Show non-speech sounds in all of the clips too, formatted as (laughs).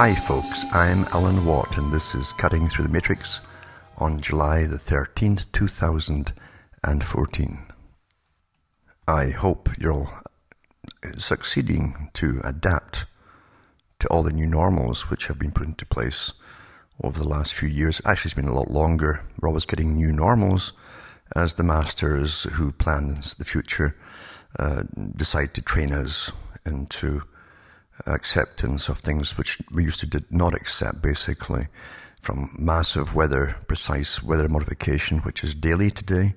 Hi, folks. I'm Alan Watt, and this is Cutting Through the Matrix on July the 13th, 2014. I hope you're all succeeding to adapt to all the new normals which have been put into place over the last few years. Actually, it's been a lot longer. We're always getting new normals as the masters who plans the future uh, decide to train us into acceptance of things which we used to did not accept, basically, from massive weather, precise weather modification, which is daily today.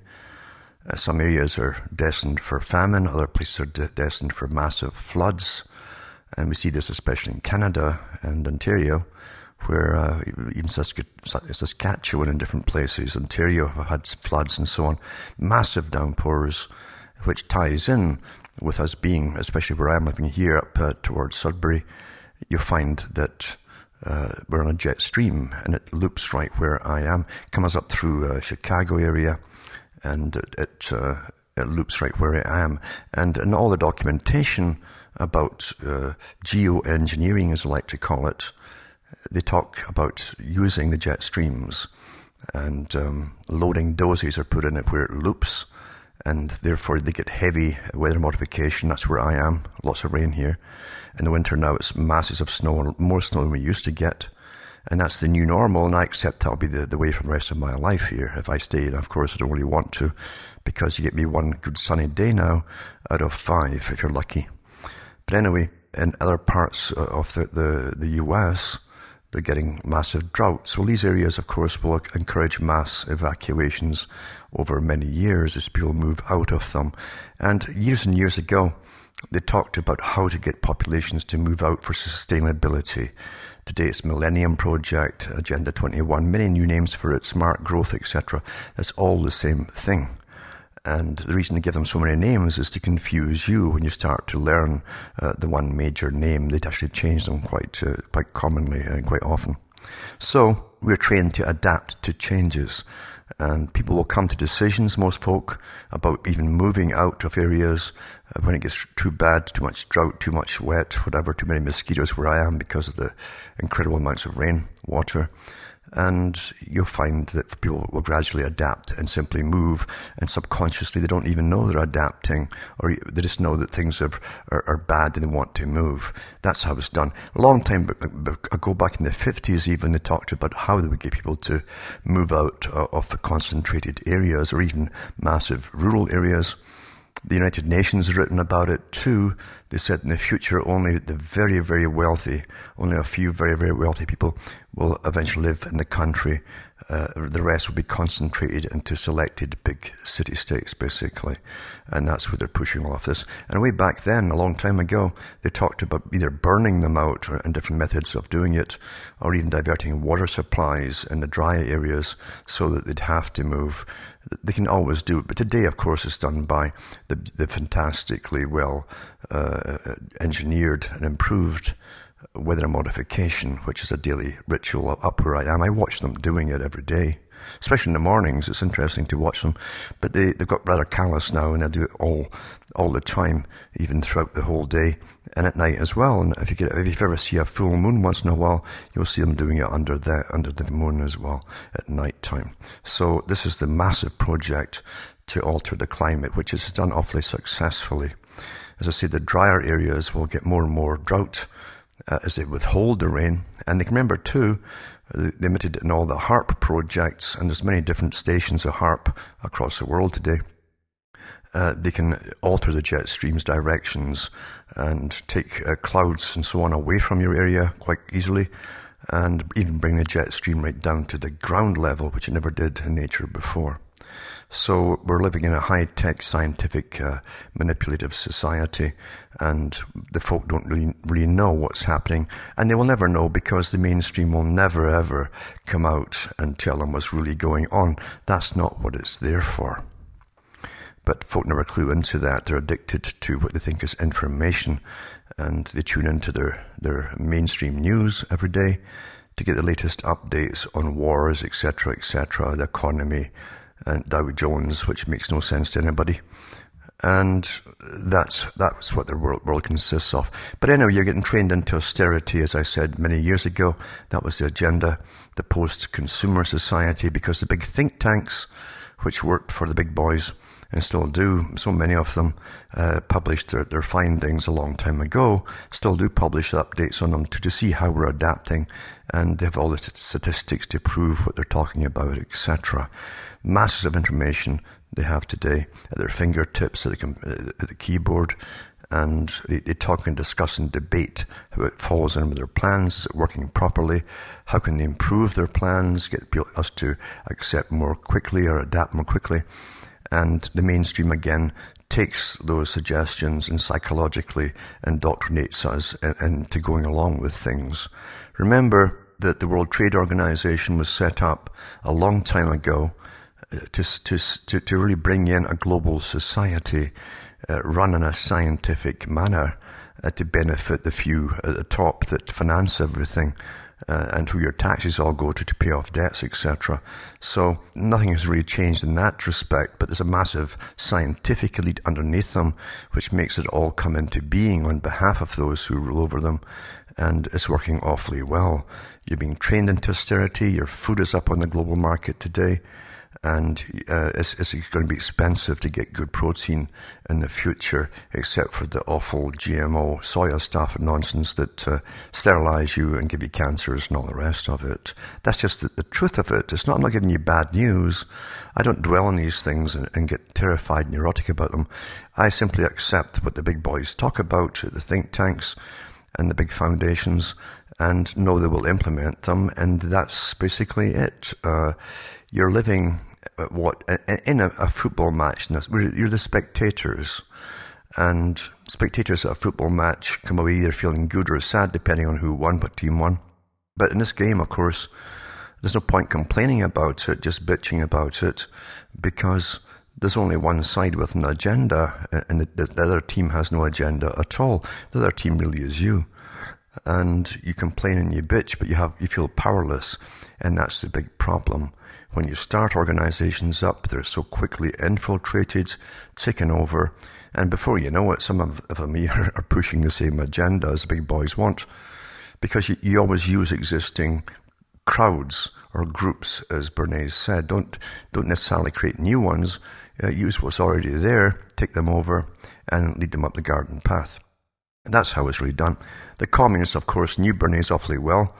Uh, some areas are destined for famine, other places are de- destined for massive floods. And we see this especially in Canada and Ontario, where uh, even Saskatchewan and different places, Ontario have had floods and so on, massive downpours, which ties in with us being, especially where I'm living here up uh, towards Sudbury, you find that uh, we're on a jet stream and it loops right where I am, comes up through uh, Chicago area, and it it, uh, it, loops right where I am. And in all the documentation about uh, geoengineering, as I like to call it, they talk about using the jet streams and um, loading doses are put in it where it loops and therefore they get heavy weather modification. That's where I am. Lots of rain here. In the winter now, it's masses of snow, more snow than we used to get. And that's the new normal, and I accept that'll be the, the way for the rest of my life here if I stay. And of course, I don't really want to, because you get me one good sunny day now out of five if you're lucky. But anyway, in other parts of the, the, the US, they're getting massive droughts. Well, these areas, of course, will encourage mass evacuations over many years as people move out of them. And years and years ago, they talked about how to get populations to move out for sustainability. Today it's Millennium Project, Agenda 21, many new names for it, smart growth, etc. That's all the same thing. And the reason to give them so many names is to confuse you when you start to learn uh, the one major name. They actually change them quite, uh, quite commonly and quite often. So we're trained to adapt to changes. And people will come to decisions, most folk, about even moving out of areas uh, when it gets too bad, too much drought, too much wet, whatever, too many mosquitoes where I am because of the incredible amounts of rain, water and you'll find that people will gradually adapt and simply move and subconsciously they don't even know they're adapting or they just know that things are, are, are bad and they want to move. That's how it's done. A long time ago, back in the 50s even, they talked about how they would get people to move out uh, of the concentrated areas or even massive rural areas. The United Nations has written about it too. They said in the future only the very, very wealthy, only a few very, very wealthy people will eventually live in the country. Uh, the rest will be concentrated into selected big city states, basically. And that's where they're pushing all this. And way back then, a long time ago, they talked about either burning them out or, and different methods of doing it, or even diverting water supplies in the dry areas so that they'd have to move they can always do it. But today, of course, it's done by the, the fantastically well uh, engineered and improved weather modification, which is a daily ritual up where I am. I watch them doing it every day especially in the mornings. It's interesting to watch them, but they, they've got rather callous now and they do it all, all the time, even throughout the whole day and at night as well. And if you get, if you ever see a full moon once in a while, you'll see them doing it under the, under the moon as well at night time. So this is the massive project to alter the climate, which is done awfully successfully. As I say, the drier areas will get more and more drought uh, as they withhold the rain. And they can remember too, limited in all the HAARP projects, and there's many different stations of HAARP across the world today. Uh, they can alter the jet stream's directions and take uh, clouds and so on away from your area quite easily, and even bring the jet stream right down to the ground level, which it never did in nature before. So we're living in a high-tech, scientific, uh, manipulative society, and the folk don't really, really know what's happening, and they will never know because the mainstream will never ever come out and tell them what's really going on. That's not what it's there for. But folk never clue into that. They're addicted to what they think is information, and they tune into their, their mainstream news every day to get the latest updates on wars, etc., etc., the economy, and Dow Jones, which makes no sense to anybody. And that's, that's what the world, world consists of. But anyway, you're getting trained into austerity, as I said many years ago. That was the agenda, the post-consumer society, because the big think tanks, which worked for the big boys, and still do, so many of them uh, published their, their findings a long time ago, still do publish updates on them to, to see how we're adapting, and they have all the statistics to prove what they're talking about, etc. Masses of information they have today at their fingertips, at the, at the keyboard, and they, they, talk and discuss and debate how it falls in with their plans. Is it working properly? How can they improve their plans, get us to accept more quickly or adapt more quickly? And the mainstream again takes those suggestions and psychologically indoctrinates us into going along with things. Remember that the World Trade Organization was set up a long time ago uh, to, to, to really bring in a global society uh, run in a scientific manner uh, to benefit the few at the top that finance everything uh, and who your taxes all go to to pay off debts, etc. So nothing has really changed in that respect, but there's a massive scientific elite underneath them, which makes it all come into being on behalf of those who rule over them, and it's working awfully well. You're being trained into austerity. Your food is up on the global market today and uh, it's, it's, going to be expensive to get good protein in the future, except for the awful GMO soya stuff and nonsense that uh, sterilize you and give you cancers and all the rest of it. That's just the, the, truth of it. It's not, I'm not giving you bad news. I don't dwell on these things and, and get terrified and neurotic about them. I simply accept what the big boys talk about, the think tanks and the big foundations, and know they will implement them, and that's basically it. Uh, you're living uh, what in a, a football match. You're the spectators, and spectators at a football match come away either feeling good or sad, depending on who won, what team won. But in this game, of course, there's no point complaining about it, just bitching about it, because there's only one side with an agenda, and the, the other team has no agenda at all. The other team really is you and you complain and you bitch, but you have you feel powerless, and that's the big problem. When you start organizations up, they're so quickly infiltrated, taken over, and before you know it, some of, them (laughs) are pushing the same agenda as the big boys want. Because you, you always use existing crowds or groups, as Bernays said. Don't, don't necessarily create new ones. Uh, use what's already there, take them over, and lead them up the garden path. And that's how it's really done. The communists, of course, knew Bernays awfully well,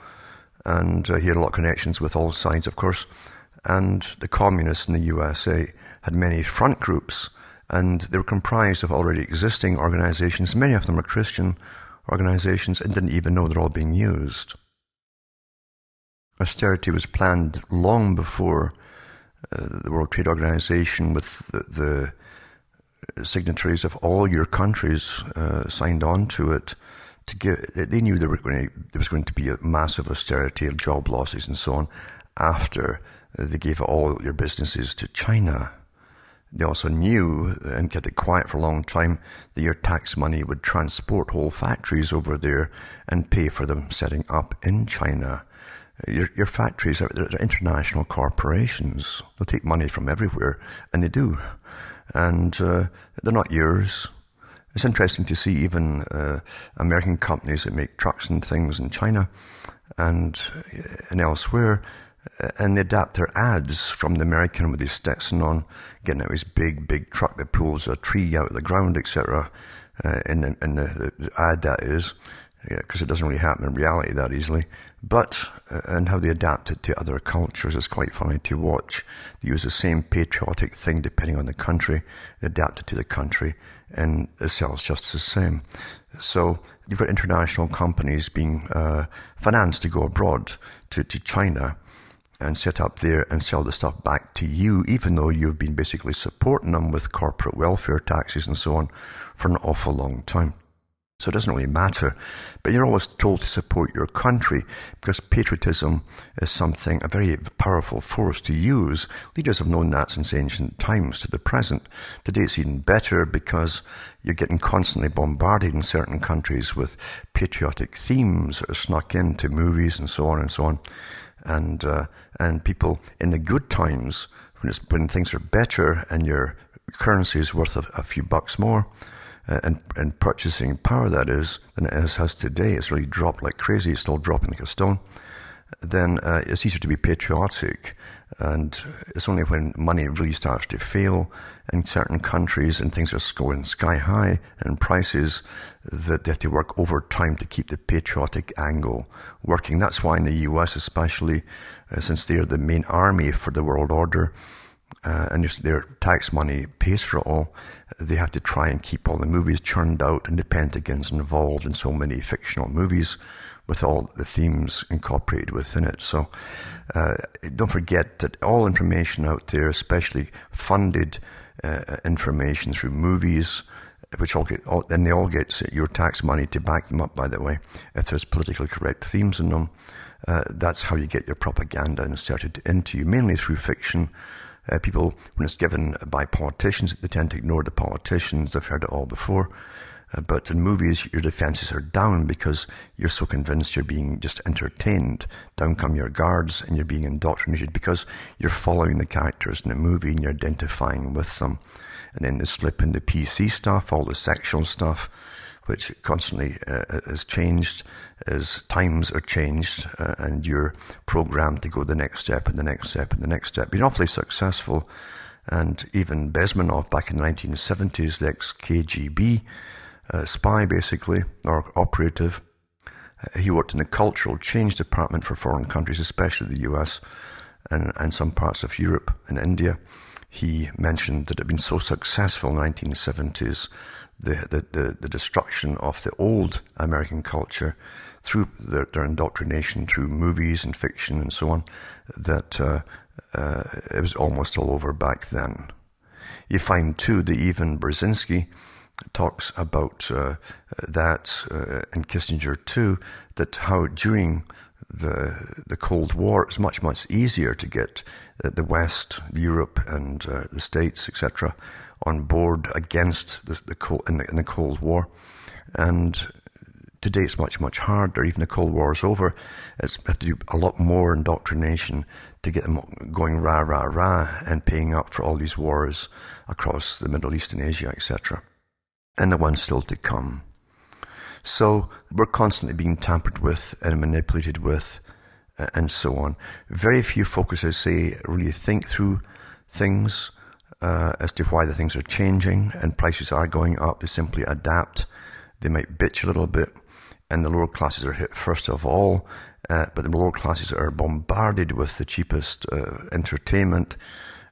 and uh, he had a lot of connections with all sides, of course and the communists in the USA had many front groups, and they were comprised of already existing organizations. Many of them are Christian organizations and didn't even know they're all being used. Austerity was planned long before uh, the World Trade Organization, with the, the signatories of all your countries, uh, signed on to it. To get, they knew there, to, there was going to be a massive austerity job losses and so on after they gave all your businesses to China. They also knew and kept it quiet for a long time that your tax money would transport whole factories over there and pay for them setting up in China. Your, your factories are they're international corporations. They'll take money from everywhere, and they do. And uh, they're not yours. It's interesting to see even uh, American companies that make trucks and things in China and, and elsewhere and they adapt their ads from the American with his Stetson on, getting out his big, big truck that pulls a tree out of the ground, etc. Uh, in, in the, the, ad that is, because yeah, it doesn't really happen in reality that easily. But, uh, and how they adapt it to other cultures is quite funny to watch. They use the same patriotic thing depending on the country, they adapt it to the country, and it sells just the same. So you've got international companies being uh, financed to go abroad to, to China and set up there and sell the stuff back to you, even though you've been basically supporting them with corporate welfare taxes and so on for an awful long time. So it doesn't really matter. But you're always told to support your country because patriotism is something, a very powerful force to use. Leaders have known that since ancient times to the present. Today it's even better because you're getting constantly bombarded in certain countries with patriotic themes that are snuck into movies and so on and so on and uh, and people in the good times when when things are better and you're currency is worth a, a few bucks more, uh, and, and purchasing power that is, than it has today, it's really dropped like crazy, it's still dropping like a stone, then uh, it's easier to be patriotic. And it's only when money really starts to fail in certain countries and things are going sky high in prices that they have to work overtime to keep the patriotic angle working. That's why in the US, especially, uh, since they're the main army for the world order, uh, and their tax money pays for it all, they have to try and keep all the movies churned out and the Pentagon's involved in so many fictional movies with all the themes incorporated within it. So uh, don't forget that all information out there, especially funded uh, information through movies, which all get, all, and they all get your tax money to back them up, by the way, if there's politically correct themes in them. Uh, that's how you get your propaganda inserted into you, mainly through fiction. Uh, people, when it's given by politicians, they tend to ignore the politicians. They've heard it all before. Uh, but in movies, your defenses are down because you're so convinced you're being just entertained. Down come your guards and you're being indoctrinated because you're following the characters in the movie and you're identifying with them. And then they slip in the PC stuff, all the sexual stuff, which constantly uh, has changed as times are changed uh, and you're programmed to go the next step and the next step and the next step. Been awfully successful. And even Bezmenov back in the 1970s, the ex-KGB, uh, spy basically, or operative. Uh, he worked in the cultural change department for foreign countries, especially the US and, and some parts of Europe and India. He mentioned that it had been so successful in the 1970s, the, the, the, the destruction of the old American culture through their, their, indoctrination through movies and fiction and so on, that uh, uh, it was almost all over back then. You find too that even Brzezinski, talks about uh, that, uh, and Kissinger too, that how during the the Cold War it's much much easier to get uh, the West, Europe, and uh, the States, etc., on board against the, the cold in, the in the Cold War, and today it's much much harder. Even the Cold War is over, it's have to do a lot more indoctrination to get them going rah rah rah and paying up for all these wars across the Middle East and Asia, etc and the ones still to come. So we're constantly being tampered with and manipulated with uh, and so on. Very few focusers say really think through things uh, as to why the things are changing and prices are going up. They simply adapt. They might bitch a little bit and the lower classes are hit first of all. Uh, but the lower classes are bombarded with the cheapest uh, entertainment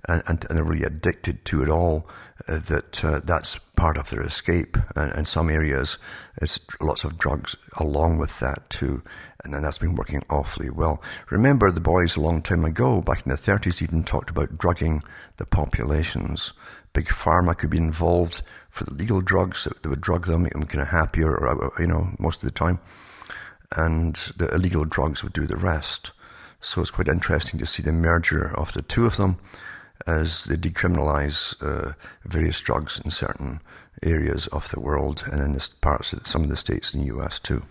and, and, and, they're really addicted to it all. Uh, that uh, that's part of their escape. And in some areas, it's lots of drugs along with that too. And then that's been working awfully well. Remember, the boys a long time ago, back in the 30s, even talked about drugging the populations. Big pharma could be involved for the legal drugs. They would drug them, make them kind of happier, or, you know, most of the time. And the illegal drugs would do the rest. So it's quite interesting to see the merger of the two of them as they decriminalize uh, various drugs in certain areas of the world and in parts of some of the states in the US too.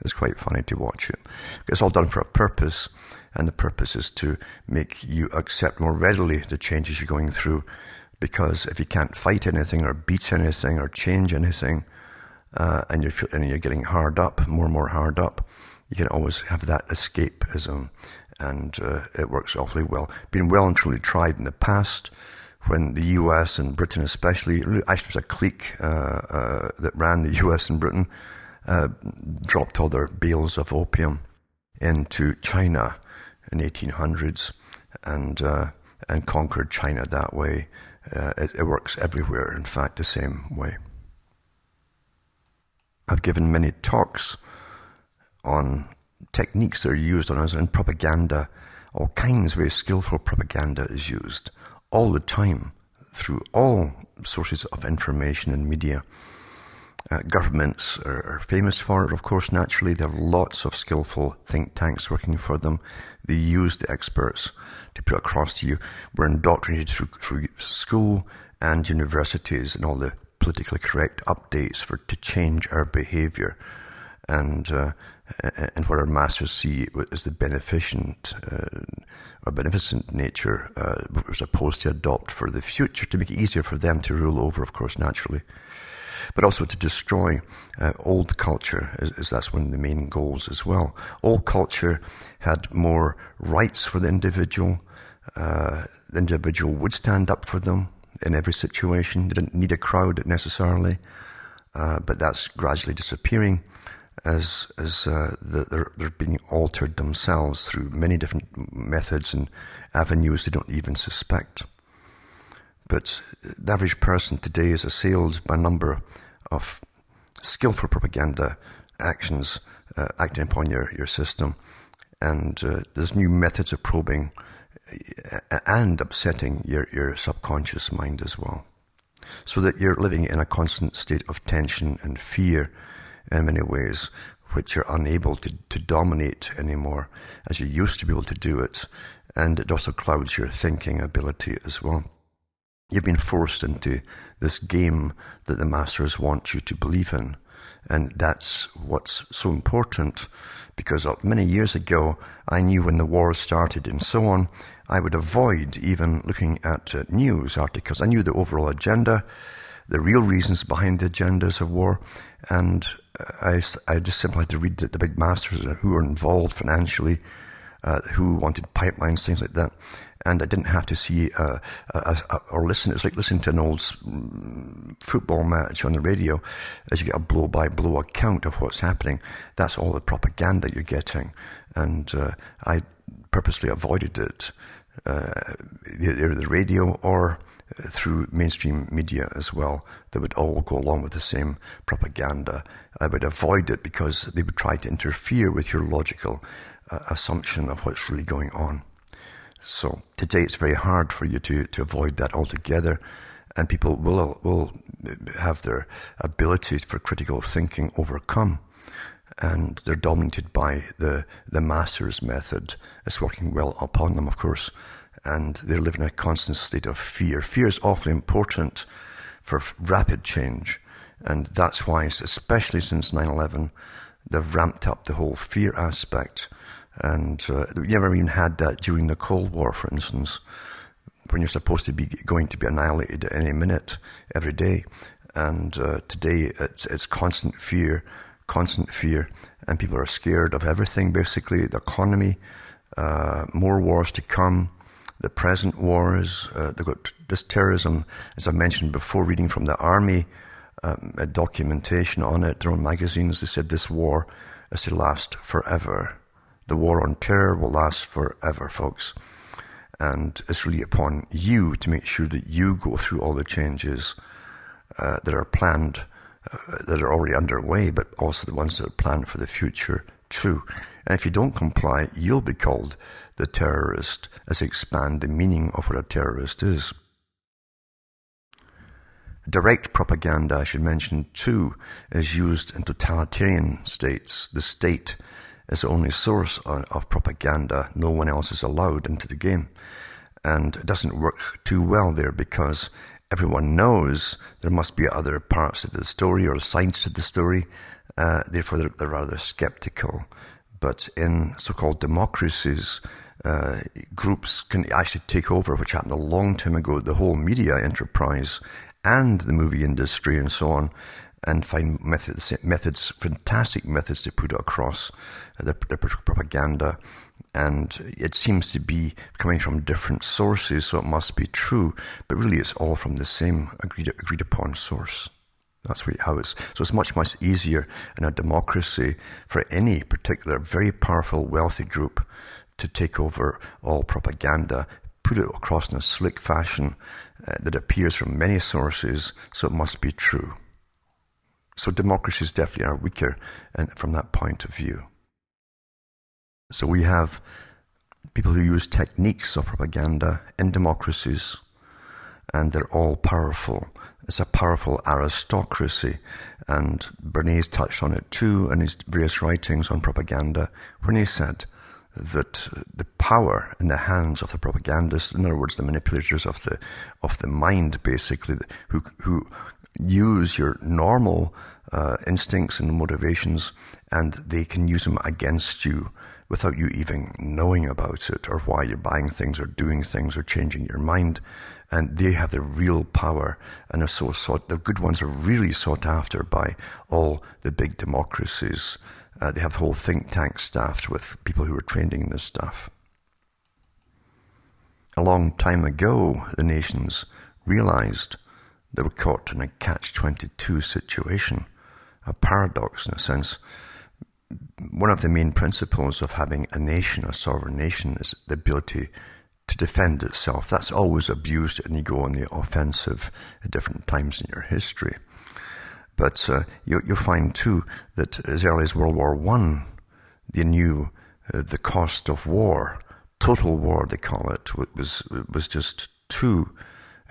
It's quite funny to watch it. It's all done for a purpose, and the purpose is to make you accept more readily the changes you're going through. Because if you can't fight anything or beat anything or change anything, uh, and you're and you're getting hard up, more and more hard up, you can always have that escapism and uh, it works awfully well. Been well and truly tried in the past when the US and Britain especially, actually was a clique uh, uh, that ran the (laughs) US and Britain, uh, dropped all their bales of opium into China in the 1800s and, uh, and conquered China that way. Uh, it, it works everywhere, in fact, the same way. I've given many talks on techniques that are used on us and propaganda, all kinds of very skillful propaganda is used all the time through all sources of information and media. Uh, governments are, are, famous for it, of course, naturally. They have lots of skillful think tanks working for them. They use the experts to put across to you. We're indoctrinated through, through school and universities and all the politically correct updates for to change our behavior. And uh, and what our masters see as the beneficent uh, or beneficent nature uh, was supposed to adopt for the future to make it easier for them to rule over, of course, naturally. But also to destroy uh, old culture, as, as, that's one of the main goals as well. Old culture had more rights for the individual. Uh, the individual would stand up for them in every situation. They didn't need a crowd necessarily, uh, but that's gradually disappearing as as uh, the, they're, they're being altered themselves through many different methods and avenues they don't even suspect. But the average person today is assailed by a number of skillful propaganda actions uh, acting upon your, your system. And uh, there's new methods of probing uh, and upsetting your, your subconscious mind as well. So that you're living in a constant state of tension and fear in many ways, which you're unable to, to dominate anymore as you used to be able to do it. And it also clouds your thinking ability as well. You've been forced into this game that the masters want you to believe in. And that's what's so important because many years ago, I knew when the war started and so on, I would avoid even looking at uh, news articles. I knew the overall agenda, the real reasons behind the agendas of war, and I, I just simply had to read the, the big masters who were involved financially, uh, who wanted pipelines, things like that. And I didn't have to see uh, a, a, or listen. It's like listening to an old mm, football match on the radio as you get a blow by blow account of what's happening. That's all the propaganda you're getting. And uh, I purposely avoided it, uh, either the radio or through mainstream media as well that would all go along with the same propaganda. I would avoid it because they would try to interfere with your logical uh, assumption of what's really going on. So today it's very hard for you to, to avoid that altogether. And people will, will have their ability for critical thinking overcome. And they're dominated by the, the master's method. It's working well upon them, of course and they live in a constant state of fear. Fear is awfully important for rapid change, and that's why, especially since 9 11, they've ramped up the whole fear aspect. And uh, you never even had that during the Cold War, for instance, when you're supposed to be going to be annihilated at any minute, every day. And uh, today, it's, it's constant fear, constant fear, and people are scared of everything, basically, the economy, uh, more wars to come, the present wars. Uh, they've got this terrorism, as I mentioned before, reading from the army um, documentation on it, their own magazines. They said this war is to last forever. The war on terror will last forever, folks. And it's really upon you to make sure that you go through all the changes uh, that are planned, uh, that are already underway, but also the ones that are planned for the future, too. And if you don't comply, you'll be called the terrorist as they expand the meaning of what a terrorist is. Direct propaganda, I should mention too, is used in totalitarian states. The state is the only source of propaganda. No one else is allowed into the game. And it doesn't work too well there because everyone knows there must be other parts of the story or sides to the story. Uh, therefore, they're, they're rather skeptical. But in so-called democracies, uh, groups can actually take over, which happened a long time ago, the whole media enterprise and the movie industry and so on, and find methods, methods fantastic methods to put across the, the propaganda. And it seems to be coming from different sources, so it must be true, but really it's all from the same agreed, agreed upon source. That's how it's. So it's much, much easier in a democracy for any particular very powerful, wealthy group to take over all propaganda, put it across in a slick fashion uh, that appears from many sources, so it must be true. So democracies definitely are weaker from that point of view. So we have people who use techniques of propaganda in democracies, and they're all powerful. It's a powerful aristocracy, and Bernays touched on it too in his various writings on propaganda when he said that the power in the hands of the propagandists, in other words, the manipulators of the of the mind, basically, who who use your normal uh, instincts and motivations, and they can use them against you without you even knowing about it or why you're buying things or doing things or changing your mind. And they have the real power and are so sought, the good ones are really sought after by all the big democracies. Uh, they have whole think tanks staffed with people who are trained in this stuff. A long time ago, the nations realized they were caught in a catch 22 situation, a paradox in a sense one of the main principles of having a nation, a sovereign nation, is the ability to defend itself. That's always abused and you go on the offensive at different times in your history. But uh, you, will find too that as early as World War One, they knew uh, the cost of war, total war they call it, was was just too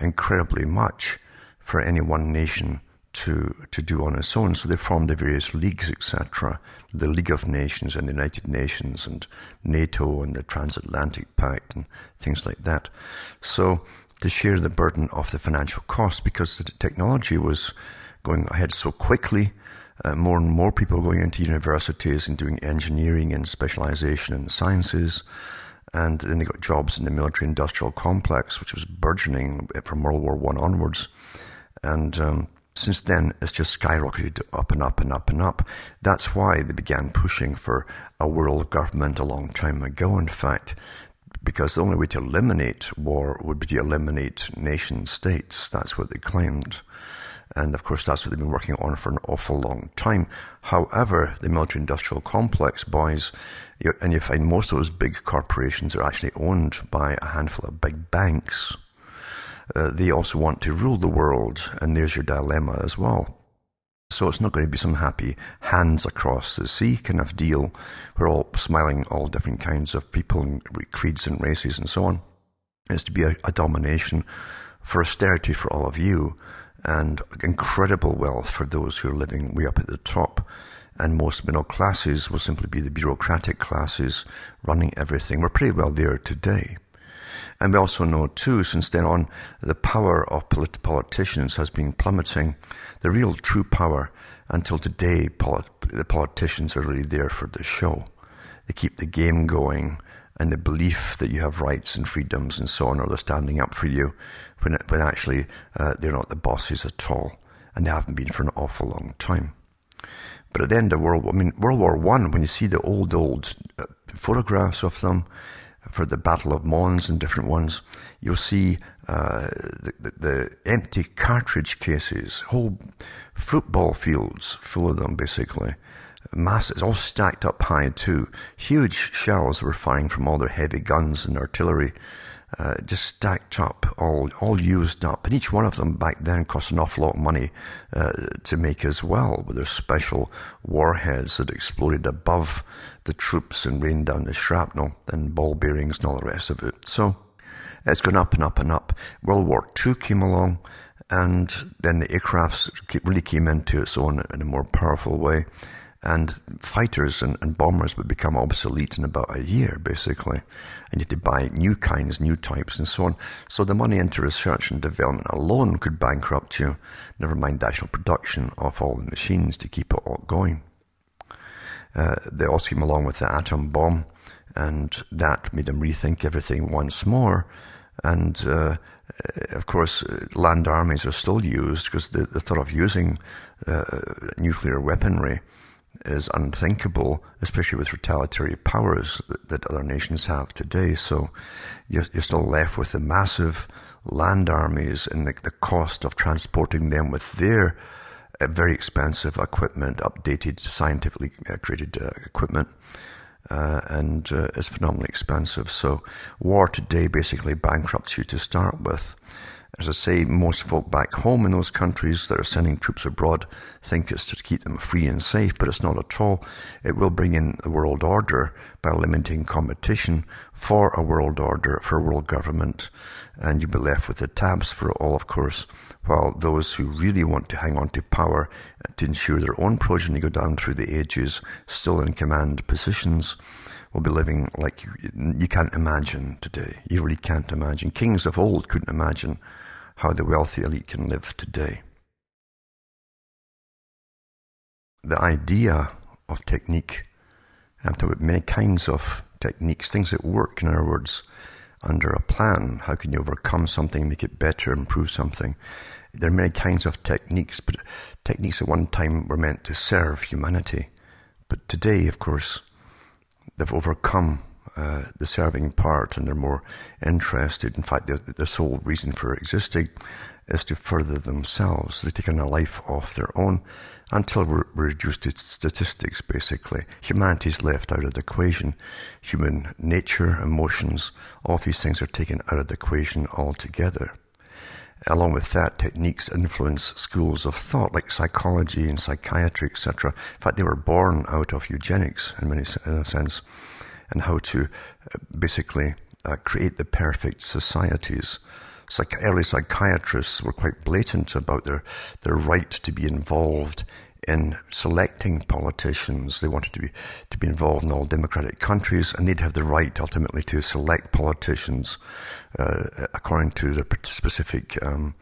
incredibly much for any one nation to, to do on its own. So they formed the various leagues, etc. The League of Nations and the United Nations and NATO and the Transatlantic Pact and things like that. So to share the burden of the financial cost because the technology was going ahead so quickly. Uh, more and more people going into universities and doing engineering and specialization in sciences. And then they got jobs in the military industrial complex, which was burgeoning from World War One onwards. And um, since then, it's just skyrocketed up and up and up and up. That's why they began pushing for a world government a long time ago, in fact, because the only way to eliminate war would be to eliminate nation states. That's what they claimed. And of course, that's what they've been working on for an awful long time. However, the military industrial complex boys, and you find most of those big corporations are actually owned by a handful of big banks uh, they also want to rule the world, and there's your dilemma as well. So it's not going to be some happy hands across the sea kind of deal. We're all smiling, all different kinds of people and creeds and races and so on. It's to be a, a domination for austerity for all of you and incredible wealth for those who are living way up at the top. And most middle classes will simply be the bureaucratic classes running everything. We're pretty well there today. And we also know too, since then on, the power of polit- politicians has been plummeting. The real true power until today, polit- the politicians are really there for the show. They keep the game going and the belief that you have rights and freedoms and so on, or they're standing up for you, when, when actually uh, they're not the bosses at all, and they haven't been for an awful long time. But at the end of World, I mean, World War One, when you see the old, old uh, photographs of them, for the Battle of Mons and different ones, you'll see uh, the, the, the, empty cartridge cases, whole football fields full of them, basically. Masses, all stacked up high too. Huge shells were firing from all their heavy guns and artillery uh, just stacked up, all all used up, and each one of them back then cost an awful lot of money uh, to make as well, with their special warheads that exploded above the troops and rained down the shrapnel and ball bearings and all the rest of it. So it's gone up and up and up. World War II came along, and then the aircrafts really came into its own in a more powerful way and fighters and, and, bombers would become obsolete in about a year, basically. And you had to buy new kinds, new types, and so on. So the money into research and development alone could bankrupt you, never mind the actual production of all the machines to keep it all going. Uh, they also came along with the atom bomb, and that made them rethink everything once more. And uh, of course, land armies are still used because the, the thought of using uh, nuclear weaponry is unthinkable, especially with retaliatory powers that, that other nations have today. So you're, you're, still left with the massive land armies and the, the cost of transporting them with their uh, very expensive equipment, updated, scientifically uh, created uh, equipment. Uh, and uh, it's phenomenally expensive. So, war today basically bankrupts you to start with. As I say, most folk back home in those countries that are sending troops abroad think it's to keep them free and safe, but it's not at all. It will bring in the world order by limiting competition for a world order, for a world government, and you'll be left with the tabs for it all, of course, while those who really want to hang on to power to ensure their own progeny go down through the ages, still in command positions, will be living like you, you can't imagine today. You really can't imagine. Kings of old couldn't imagine how the wealthy elite can live today. The idea of technique I'm talking about many kinds of techniques, things that work, in other words, under a plan. How can you overcome something, make it better, improve something? There are many kinds of techniques, but techniques at one time were meant to serve humanity. But today, of course, they've overcome uh, the serving part and they're more interested. In fact, their sole reason for existing is to further themselves. They've taken a life of their own until we're reduced to statistics, basically. Humanity is left out of the equation. Human nature, emotions, all these things are taken out of the equation altogether. Along with that, techniques influence schools of thought like psychology and psychiatry, etc. In fact, they were born out of eugenics in many in a sense, and how to uh, basically uh, create the perfect societies. Psych- early psychiatrists were quite blatant about their, their right to be involved in selecting politicians. They wanted to be to be involved in all democratic countries, and they'd have the right ultimately to select politicians uh, according to the specific um,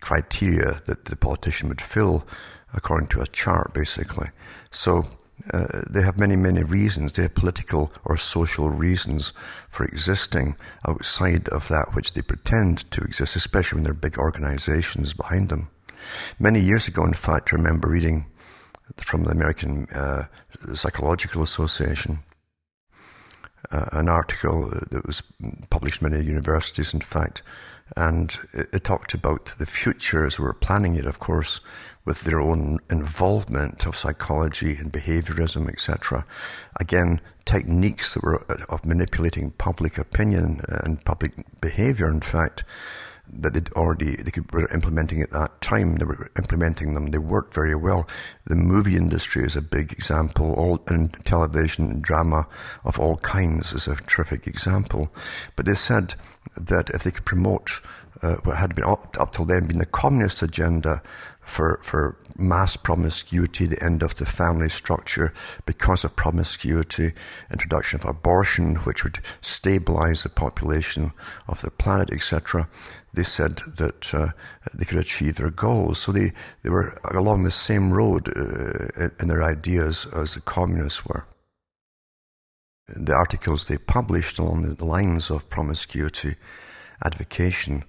criteria that the politician would fill, according to a chart, basically. So. Uh, they have many, many reasons. They have political or social reasons for existing outside of that which they pretend to exist, especially when there are big organizations behind them. Many years ago, in fact, I remember reading from the American uh, Psychological Association, uh, an article that was published in many universities, in fact, and it, it talked about the future as we were planning it, of course, with their own involvement of psychology and behaviorism, etc. Again, techniques that were uh, of manipulating public opinion and public behavior, in fact, that they'd already they could, were implementing at that time. They were implementing them. They worked very well. The movie industry is a big example. All and television and drama of all kinds is a terrific example. But they said that if they could promote uh, what had been up, up till then been the communist agenda for, for mass promiscuity, the end of the family structure because of promiscuity, introduction of abortion, which would stabilize the population of the planet, etc. They said that uh, they could achieve their goals. So they, they were along the same road uh, in their ideas as the communists were. The articles they published along the lines of promiscuity advocation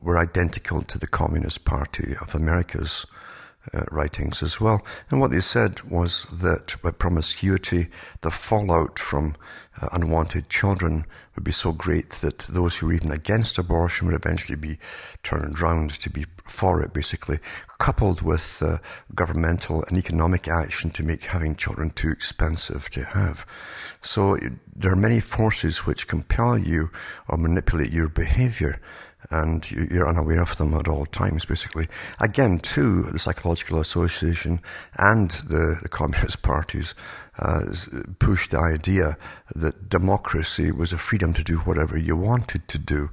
were identical to the Communist Party of America's uh, writings as well. And what they said was that by promiscuity, the fallout from uh, unwanted children would be so great that those who were even against abortion would eventually be turned round to be for it, basically, coupled with uh, governmental and economic action to make having children too expensive to have. So there are many forces which compel you or manipulate your behavior and you're unaware of them at all times, basically. Again, too, the Psychological Association and the, the Communist (laughs) parties uh, pushed the idea that democracy was a freedom to do whatever you wanted to do.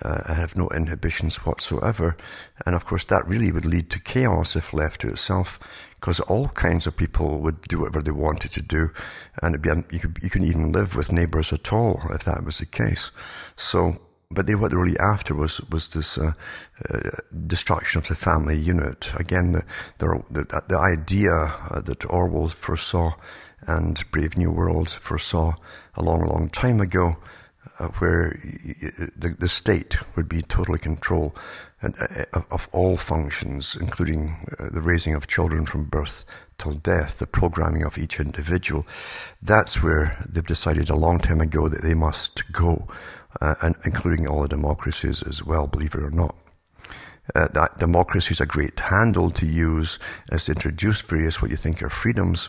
Uh, have no inhibitions whatsoever. And of course, that really would lead to chaos if left to itself, because all kinds of people would do whatever they wanted to do, and be, you, could, you couldn't even live with neighbors at all if that was the case. So, but they, what they were really after was was this uh, uh, destruction of the family unit. Again, the the, the idea uh, that Orwell foresaw and Brave New World foresaw a long, long time ago, uh, where the, the state would be totally control and, uh, of, of all functions, including uh, the raising of children from birth till death, the programming of each individual. That's where they've decided a long time ago that they must go uh, and including all the democracies as well, believe it or not. Uh, that democracy is a great handle to use as to introduce various what you think are freedoms.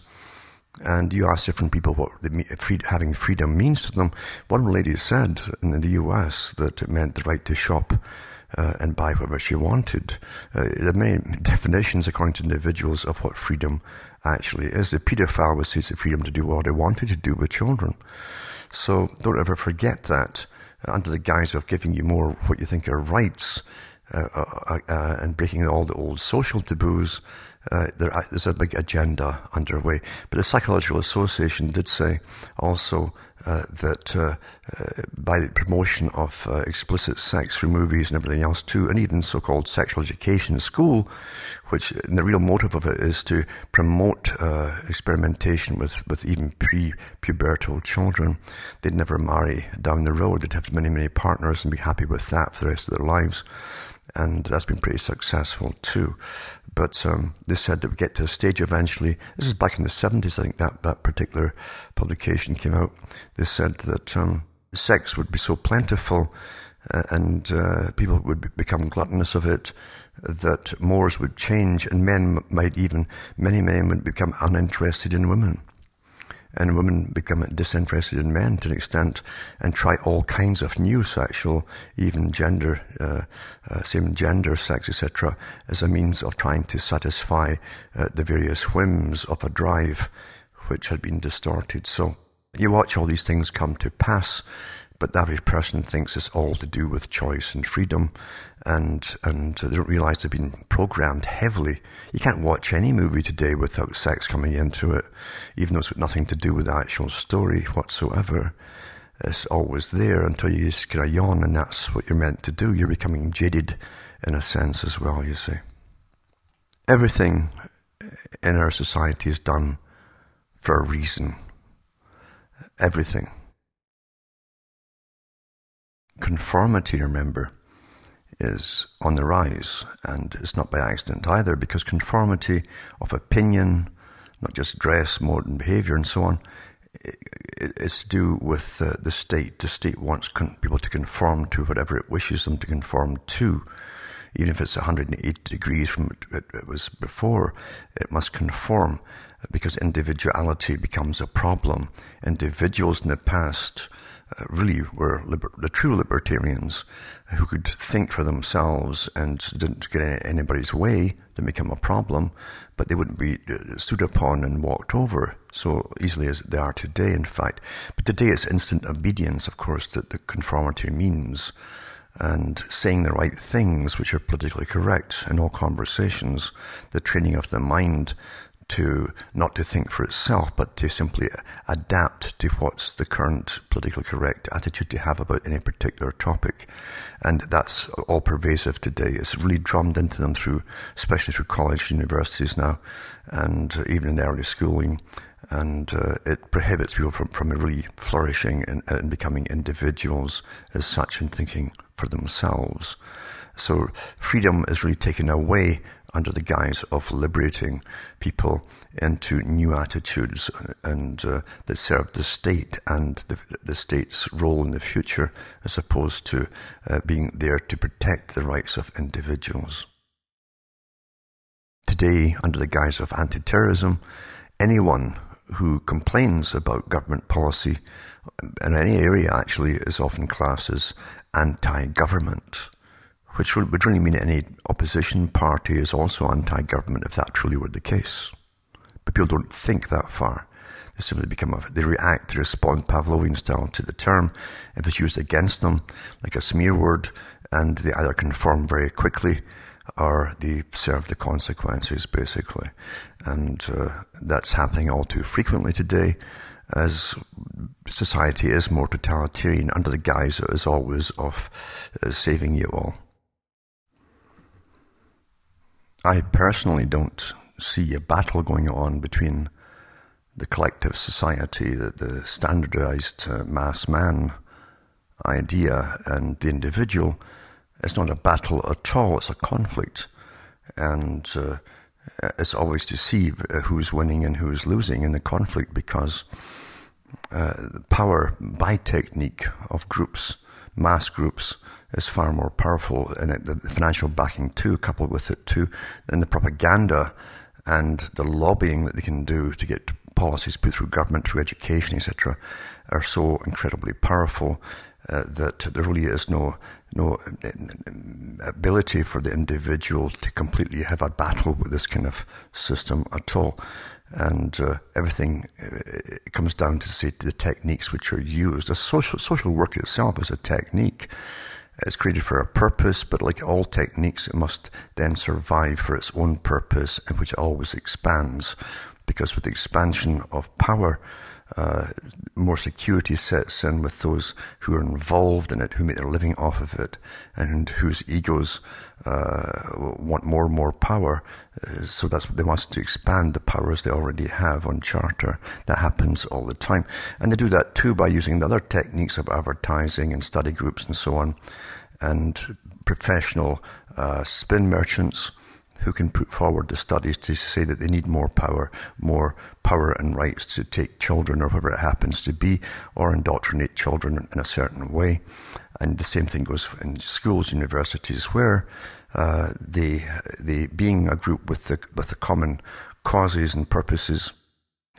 And you ask different people what the, having freedom means to them. One lady said in the US that it meant the right to shop uh, and buy whatever she wanted. Uh, there are many definitions, according to individuals, of what freedom actually is. The paedophile would the freedom to do what they wanted to do with children. So don't ever forget that under the guise of giving you more what you think are rights uh, uh, uh, and breaking all the old social taboos, uh, there, uh, there's a big agenda underway. But the Psychological Association did say also uh, that uh, uh, by the promotion of uh, explicit sex through movies and everything else too, and even so-called sexual education in school, which the real motive of it is to promote uh, experimentation with, with even pre-pubertal children. They'd never marry down the road. They'd have many, many partners and be happy with that for the rest of their lives. And that's been pretty successful too. But um, they said that we get to a stage eventually. This is back in the 70s, I think that, that particular publication came out. They said that um, sex would be so plentiful uh, and uh, people would become gluttonous of it that mores would change and men might even, many men would become uninterested in women and women become disinterested in men to an extent and try all kinds of new sexual, even gender, uh, uh, same gender sex, etc., as a means of trying to satisfy uh, the various whims of a drive which had been distorted. So you watch all these things come to pass but the average person thinks it's all to do with choice and freedom, and and they don't realize they've been programmed heavily. You can't watch any movie today without sex coming into it, even though it's got nothing to do with the actual story whatsoever. It's always there until you just kind of yawn, and that's what you're meant to do. You're becoming jaded in a sense as well, you see. Everything in our society is done for a reason. Everything conformity, remember, is on the rise, and it's not by accident either, because conformity of opinion, not just dress, mode, and behavior, and so on, is to do with the state. The state wants people to conform to whatever it wishes them to conform to. Even if it's 180 degrees from what it was before, it must conform because individuality becomes a problem. Individuals in the past uh, really were liber- the true libertarians who could think for themselves and didn't get anybody's way to become a problem, but they wouldn't be uh, stood upon and walked over so easily as they are today, in fact. But today it's instant obedience, of course, that the conformity means and saying the right things which are politically correct in all conversations, the training of the mind to not to think for itself, but to simply adapt to what's the current politically correct attitude to have about any particular topic. And that's all pervasive today. It's really drummed into them through, especially through college universities now, and even in early schooling. And uh, it prohibits people from, from really flourishing and, and becoming individuals as such and thinking for themselves. So freedom is really taken away under the guise of liberating people into new attitudes and uh, that serve the state and the, the, state's role in the future as opposed to uh, being there to protect the rights of individuals. Today, under the guise of anti-terrorism, anyone who complains about government policy in any area actually is often classed as anti-government which would really mean any opposition party is also anti-government if that truly were the case. But people don't think that far. They simply become a, they react, they respond Pavlovian style to the term. If it's used against them, like a smear word, and they either conform very quickly or they serve the consequences, basically. And uh, that's happening all too frequently today as society is more totalitarian under the guise, as always, of uh, saving you all. I personally don't see a battle going on between the collective society, the, the standardized uh, mass man idea, and the individual. It's not a battle at all, it's a conflict. And uh, it's always to see uh, who's winning and who's losing in the conflict because uh, power by technique of groups, mass groups, is far more powerful, and the financial backing too, coupled with it too, and the propaganda and the lobbying that they can do to get policies put through government, through education, etc., are so incredibly powerful uh, that there really is no no uh, ability for the individual to completely have a battle with this kind of system at all. And uh, everything uh, comes down to say to the techniques which are used. The social social work itself is a technique It's created for a purpose, but like all techniques, it must then survive for its own purpose, and which it always expands. Because with the expansion of power, uh, more security sets in with those who are involved in it, who make their living off of it, and whose egos uh, want more and more power. Uh, so that's what they want to expand the powers they already have on charter. That happens all the time, and they do that too by using the other techniques of advertising and study groups and so on, and professional uh, spin merchants who can put forward the studies to say that they need more power, more power and rights to take children or whatever it happens to be, or indoctrinate children in a certain way. And the same thing goes in schools, universities, where uh, the the being a group with the with the common causes and purposes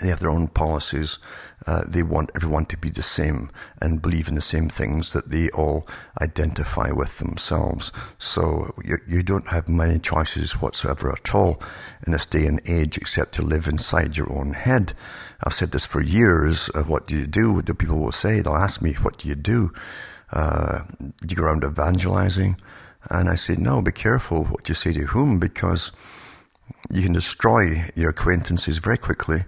they have their own policies. Uh, they want everyone to be the same and believe in the same things that they all identify with themselves. So you, you don't have many choices whatsoever at all in this day and age except to live inside your own head. I've said this for years. Uh, what do you do? The people will say, they'll ask me, what do you do? Uh, do you go around evangelizing? And I say, no, be careful what you say to whom because you can destroy your acquaintances very quickly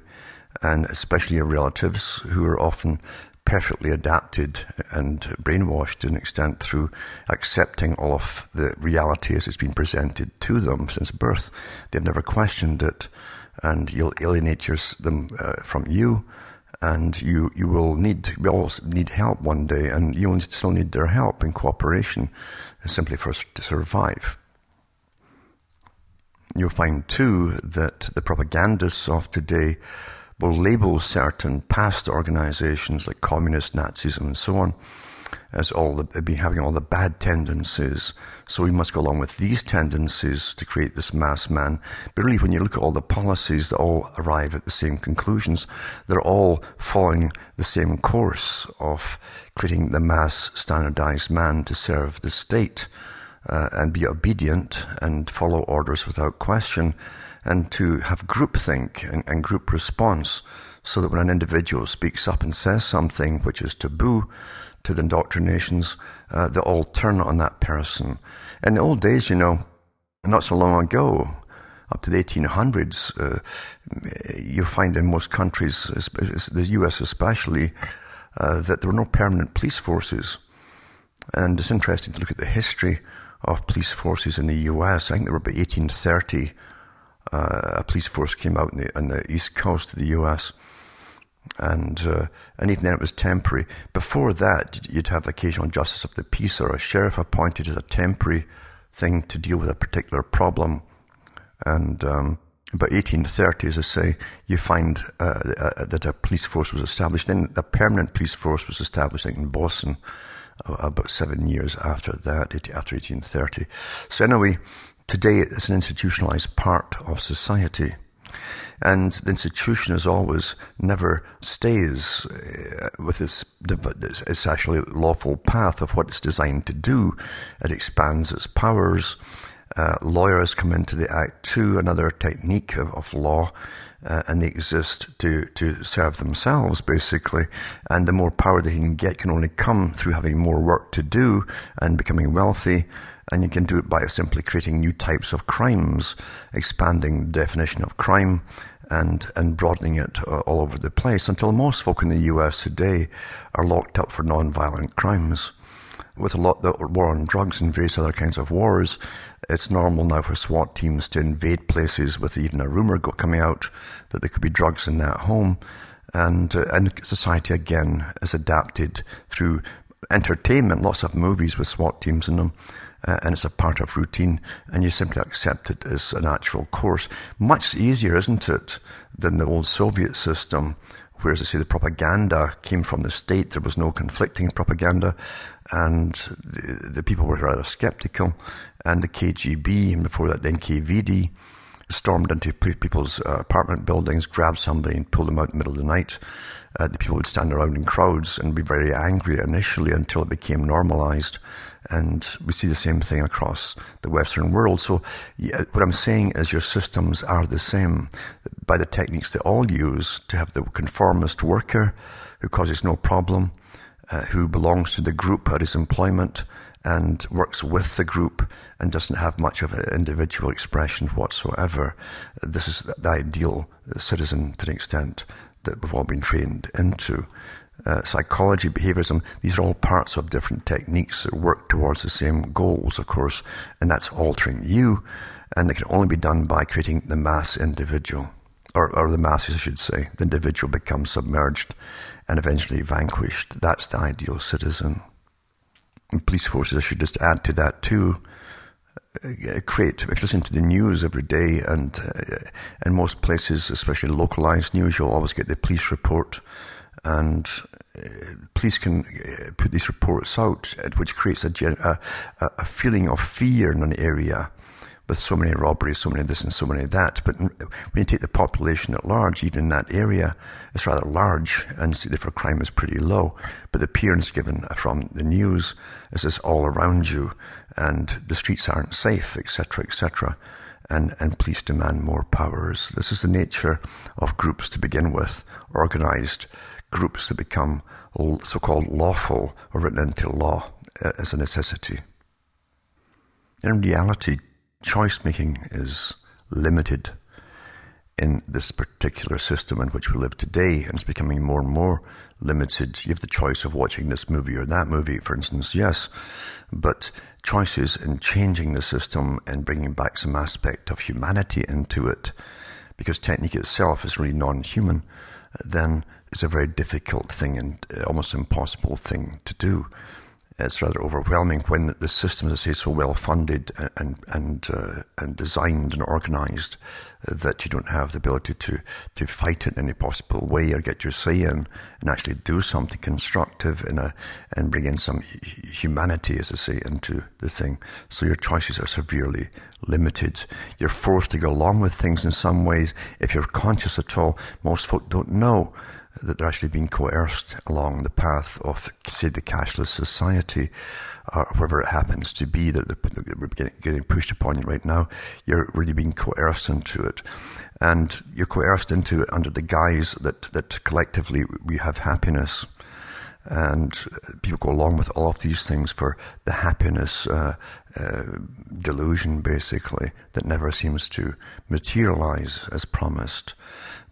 and especially your relatives who are often perfectly adapted and brainwashed to an extent through accepting all of the reality as it's been presented to them since birth. They've never questioned it, and you'll alienate your, them uh, from you, and you, you will need we all need help one day, and you will still need their help and cooperation simply for us to survive. You'll find too that the propagandists of today will label certain past organizations like communist Nazism and so on as all the, been having all the bad tendencies. So we must go along with these tendencies to create this mass man. But really, when you look at all the policies that all arrive at the same conclusions, they're all following the same course of creating the mass standardized man to serve the state uh, and be obedient and follow orders without question and to have groupthink and, and group response so that when an individual speaks up and says something which is taboo to the indoctrinations, uh, they all turn on that person. In the old days, you know, not so long ago, up to the 1800s, uh, you'll find in most countries, the US especially, uh, that there were no permanent police forces. And it's interesting to look at the history of police forces in the US. I think there were about 1830 uh, a police force came out the, on the east coast of the US. And uh, and even then it was temporary. Before that, you'd have occasional justice of the peace or a sheriff appointed as a temporary thing to deal with a particular problem. And um, about 1830, as I say, you find uh, uh, that a police force was established. Then the permanent police force was established in Boston uh, about seven years after that, after 1830. So anyway, Today, it's an institutionalized part of society. And the institution, as always, never stays uh, with its, its actually lawful path of what it's designed to do. It expands its powers. Uh, lawyers come into the act too, another technique of, of law. Uh, and they exist to, to serve themselves, basically. And the more power they can get can only come through having more work to do and becoming wealthy and you can do it by simply creating new types of crimes, expanding the definition of crime and, and broadening it uh, all over the place until most folk in the US today are locked up for non-violent crimes. With a lot the war on drugs and various other kinds of wars, it's normal now for SWAT teams to invade places with even a rumor coming out that there could be drugs in that home. And, uh, and society again is adapted through entertainment, lots of movies with SWAT teams in them, uh, and it's a part of routine, and you simply accept it as a natural course. Much easier, isn't it, than the old Soviet system, where, as I say, the propaganda came from the state. There was no conflicting propaganda, and the, the people were rather skeptical. And the KGB, and before that, the NKVD, stormed into people's uh, apartment buildings, grabbed somebody, and pulled them out in the middle of the night. Uh, the people would stand around in crowds and be very angry initially until it became normalized. And we see the same thing across the Western world. So, yeah, what I'm saying is your systems are the same by the techniques they all use to have the conformist worker who causes no problem uh, who belongs to the group at his employment and works with the group and doesn't have much of an individual expression whatsoever. This is the ideal citizen to an extent that we've all been trained into. Uh, psychology, behaviorism, these are all parts of different techniques that work towards the same goals, of course, and that's altering you, and it can only be done by creating the mass individual, or, or the masses, I should say. The individual becomes submerged and eventually vanquished. That's the ideal citizen police forces, I should just add to that too, uh, create, if you listen to the news every day and uh, in most places, especially localized news, you'll always get the police report. And uh, police can uh, put these reports out, uh, which creates a, a, a feeling of fear in an area with so many robberies, so many this and so many that. But when you take the population at large, even in that area, it's rather large, and therefore crime is pretty low. But the appearance given from the news is this all around you, and the streets aren't safe, etc., etc. And, and police demand more powers. This is the nature of groups to begin with, organized groups that become so-called lawful or written into law uh, as a necessity. In reality, choice making is limited in this particular system in which we live today, and it's becoming more and more limited. You have the choice of watching this movie or that movie, for instance, yes, but choices in changing the system and bringing back some aspect of humanity into it, because technique itself is really non human, then it's a very difficult thing and uh, almost impossible thing to do it's rather overwhelming when the systems, I say, so well funded and and uh, and designed and organised that you don't have the ability to to fight it in any possible way or get your say in and actually do something constructive in a and bring in some humanity, as I say, into the thing. So your choices are severely limited. You're forced to go along with things in some ways. If you're conscious at all, most folk don't know that they're actually being coerced along the path of, say, the cashless society, or wherever it happens to be that they're getting pushed upon you right now. You're really being coerced into it. And you're coerced into it under the guise that, that collectively we have happiness. And people go along with all of these things for the happiness uh, uh, delusion, basically, that never seems to materialize as promised.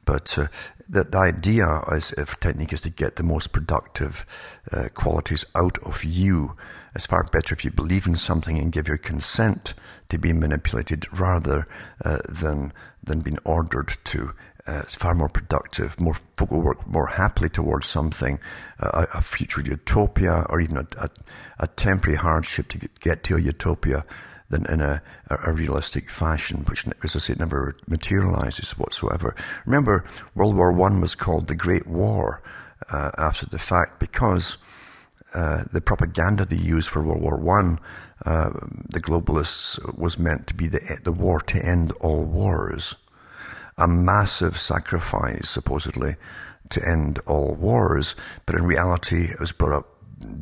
But uh, the, the idea is, if technique is to get the most productive uh, qualities out of you, it's far better if you believe in something and give your consent to be manipulated rather uh, than than being ordered to. Uh, it's far more productive. More folk will work more happily towards something, uh, a, future utopia, or even a, a, a temporary hardship to get, get to a utopia than in a, a, realistic fashion, which, as I say, never materializes whatsoever. Remember, World War One was called the Great War uh, after the fact because uh, the propaganda they used for World War One, uh, the globalists, was meant to be the the war to end all wars, a massive sacrifice supposedly to end all wars, but in reality, it was brought up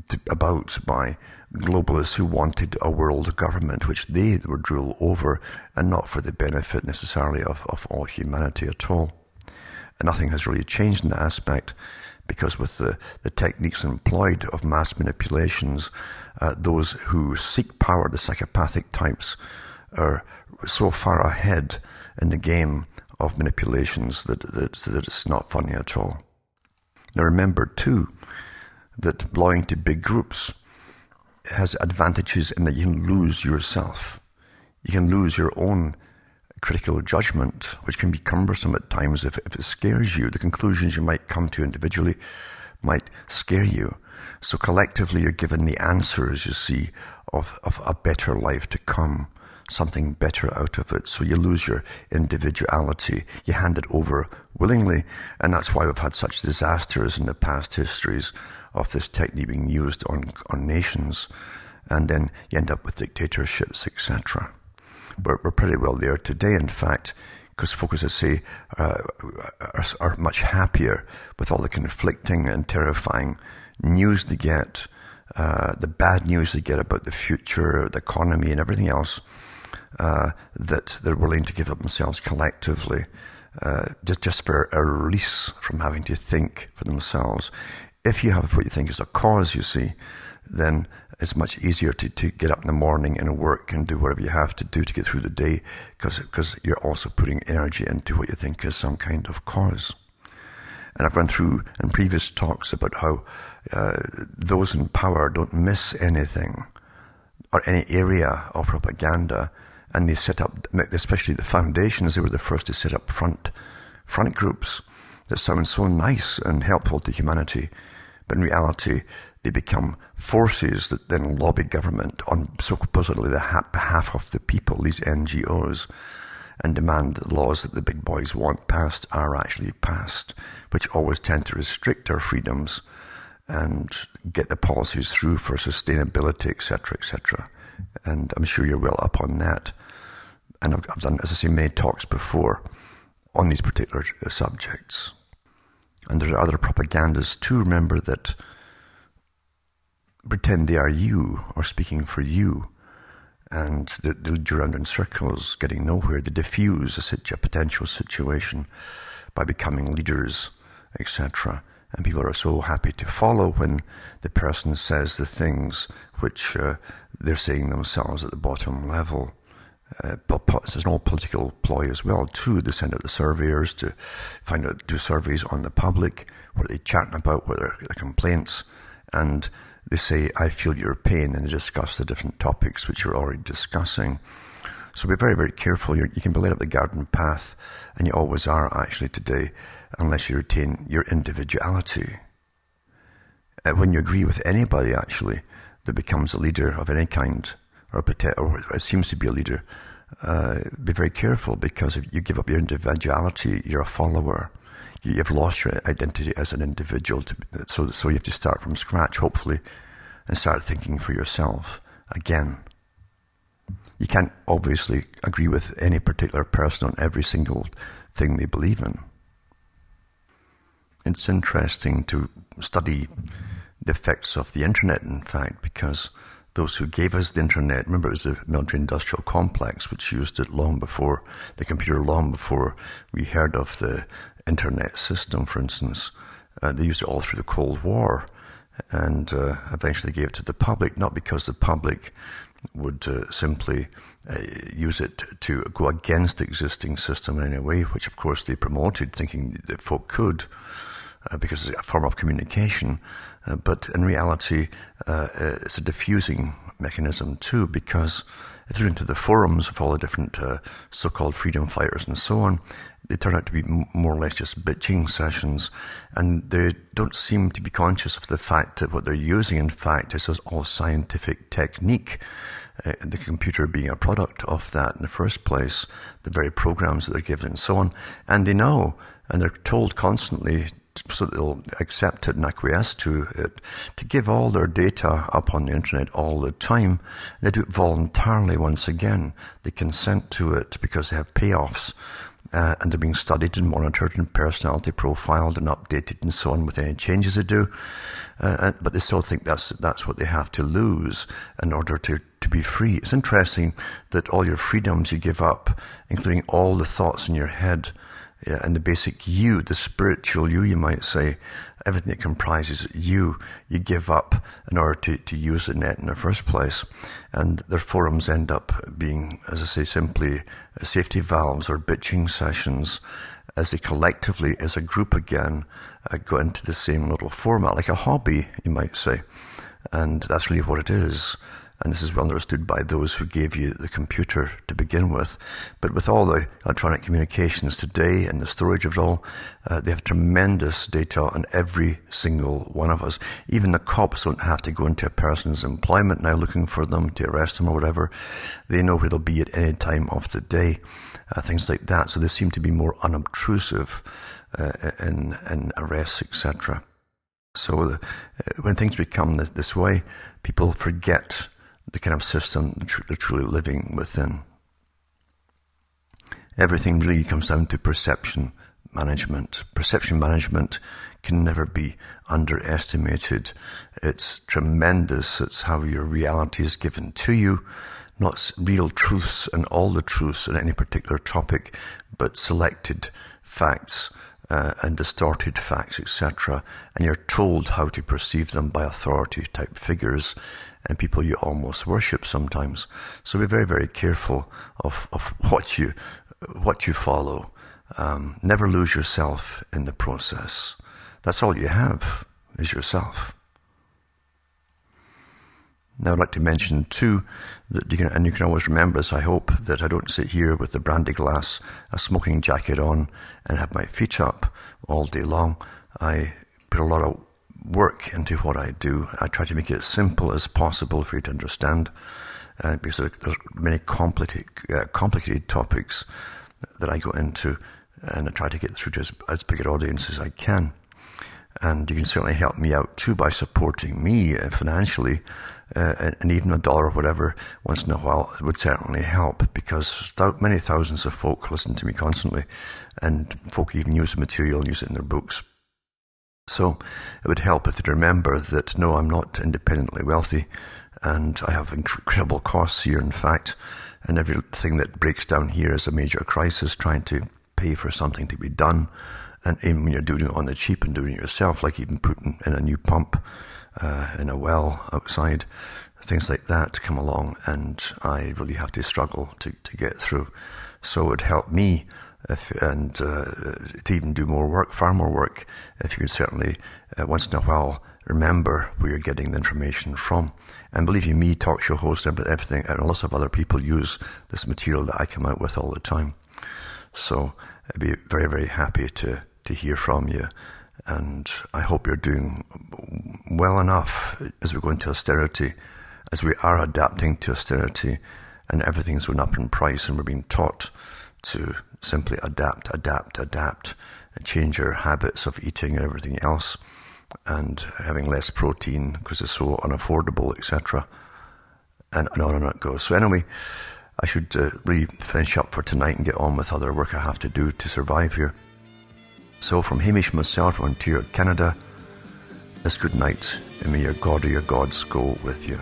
to, about by globalists who wanted a world government which they would rule over and not for the benefit necessarily of, of all humanity at all. And nothing has really changed in that aspect because with the, the techniques employed of mass manipulations, uh, those who seek power, the psychopathic types, are so far ahead in the game of manipulations that, that, that it's not funny at all. Now remember too that belonging to big groups has advantages in that you can lose yourself. You can lose your own critical judgment, which can be cumbersome at times if, if it scares you. The conclusions you might come to individually might scare you. So collectively, you're given the answers, you see, of, of a better life to come, something better out of it. So you lose your individuality. You hand it over willingly. And that's why we've had such disasters in the past histories of this technique being used on, on nations, and then you end up with dictatorships, etc. We're, we're pretty well there today, in fact, because folks, I say, uh, are, are much happier with all the conflicting and terrifying news they get, uh, the bad news they get about the future, the economy, and everything else, uh, that they're willing to give up themselves collectively, uh, just, just for a release from having to think for themselves if you have what you think is a cause, you see, then it's much easier to, to get up in the morning and work and do whatever you have to do to get through the day because you're also putting energy into what you think is some kind of cause. And I've gone through in previous talks about how uh, those in power don't miss anything or any area of propaganda. And they set up, especially the foundations, they were the first to set up front, front groups that sound so nice and helpful to humanity. But in reality, they become forces that then lobby government on supposedly the behalf of the people, these NGOs and demand that laws that the big boys want passed are actually passed, which always tend to restrict our freedoms and get the policies through for sustainability, etc., etc. And I'm sure you're well up on that. And I've, I've done, as I say, many talks before on these particular uh, subjects. And there are other propagandas too. Remember that pretend they are you or speaking for you and they, they lead you around in circles, getting nowhere. They diffuse a, situ- a potential situation by becoming leaders, etc. And people are so happy to follow when the person says the things which uh, they're saying themselves at the bottom level. Uh, there's an all political ploy as well too. They send out the surveyors to find out, do surveys on the public, what are they chatting about, what are the complaints, and they say, I feel your pain, and they discuss the different topics which you're already discussing. So be very, very careful. You're, you can be led up the garden path, and you always are actually today, unless you retain your individuality. Uh, when you agree with anybody, actually, that becomes a leader of any kind, or, or seems to be a leader, uh, be very careful because if you give up your individuality, you're a follower you've lost your identity as an individual. To, so, so you have to start from scratch, hopefully, and start thinking for yourself again. You can't obviously agree with any particular person on every single thing they believe in. It's interesting to study the effects of the internet, in fact, because those who gave us the internet, remember it was the military industrial complex which used it long before the computer, long before we heard of the internet system, for instance. Uh, they used it all through the Cold War and uh, eventually gave it to the public, not because the public would uh, simply uh, use it to go against the existing system in any way, which of course they promoted, thinking that folk could, uh, because it's a form of communication. Uh, but in reality, it's a diffusing mechanism too, because if you're into the forums of all the different so-called freedom fighters and so on, they turn out to be more or less just bitching sessions, and they don't seem to be conscious of the fact that what they're using, in fact, is all scientific technique. Uh, the computer being a product of that in the first place, the very programs that they're given, and so on. And they know, and they're told constantly so they'll accept it and acquiesce to it, to give all their data up on the internet all the time. They do it voluntarily once again. They consent to it because they have payoffs uh, and they're being studied and monitored and personality profiled and updated and so on with any changes they do. Uh, but they still think that's that's what they have to lose in order to, to be free. It's interesting that all your freedoms you give up, including all the thoughts in your head, yeah, and the basic you, the spiritual you, you might say, everything that comprises you, you give up in order to, to use the net in the first place. And their forums end up being, as I say, simply safety valves or bitching sessions as they collectively, as a group again, uh, go into the same little format, like a hobby, you might say. And that's really what it is. And this is well understood by those who gave you the computer to begin with. But with all the electronic communications today and the storage of it all, uh, they have tremendous data on every single one of us. Even the cops don't have to go into a person's employment now looking for them to arrest them or whatever. They know where they'll be at any time of the day, uh, things like that. So they seem to be more unobtrusive uh, in, in arrests, etc. So uh, when things become this, this way, people forget the kind of system they're truly living within. Everything really comes down to perception management. Perception management can never be underestimated. It's tremendous. It's how your reality is given to you, not real truths and all the truths on any particular topic, but selected facts uh, and distorted facts, etc. And you're told how to perceive them by authority type figures and people you almost worship sometimes. So be very, very careful of, of (laughs) what you what you follow. Um, never lose yourself in the process. That's all you have is yourself. Now, I'd like to mention too that you can, and you can always remember this, I hope, that I don't sit here with the brandy glass, a smoking jacket on, and have my feet up all day long. I put a lot of work into what I do. I try to make it as simple as possible for you to understand, uh, because there, there's many complicated, uh, complicated topics that I go into, and I try to get through to as, as big an audience as I can. And you can certainly help me out too by supporting me uh, financially uh, and even a dollar or whatever once in a while would certainly help because th- many thousands of folk listen to me constantly and folk even use the material and use it in their books. So it would help if they remember that no, I'm not independently wealthy and I have incredible costs here, in fact, and everything that breaks down here is a major crisis trying to pay for something to be done. And even when you're doing it on the cheap and doing it yourself, like even putting in a new pump uh, in a well outside, things like that come along, and I really have to struggle to, to get through. So it would help me if, and uh, to even do more work, far more work, if you could certainly uh, once in a while remember where you're getting the information from. And believe you me, talk show host and everything, and lots of other people use this material that I come out with all the time. So I'd be very, very happy to, to hear from you and I hope you're doing well enough as we go into austerity, as we are adapting to austerity, and everything's going up in price, and we're being taught to simply adapt, adapt, adapt, and change our habits of eating and everything else, and having less protein because it's so unaffordable, etc. And, and on and on it goes. So anyway, I should uh, really finish up for tonight and get on with other work I have to do to survive here. So from Hamish myself Ontario, Canada, this good night, and may your God or your gods go with you.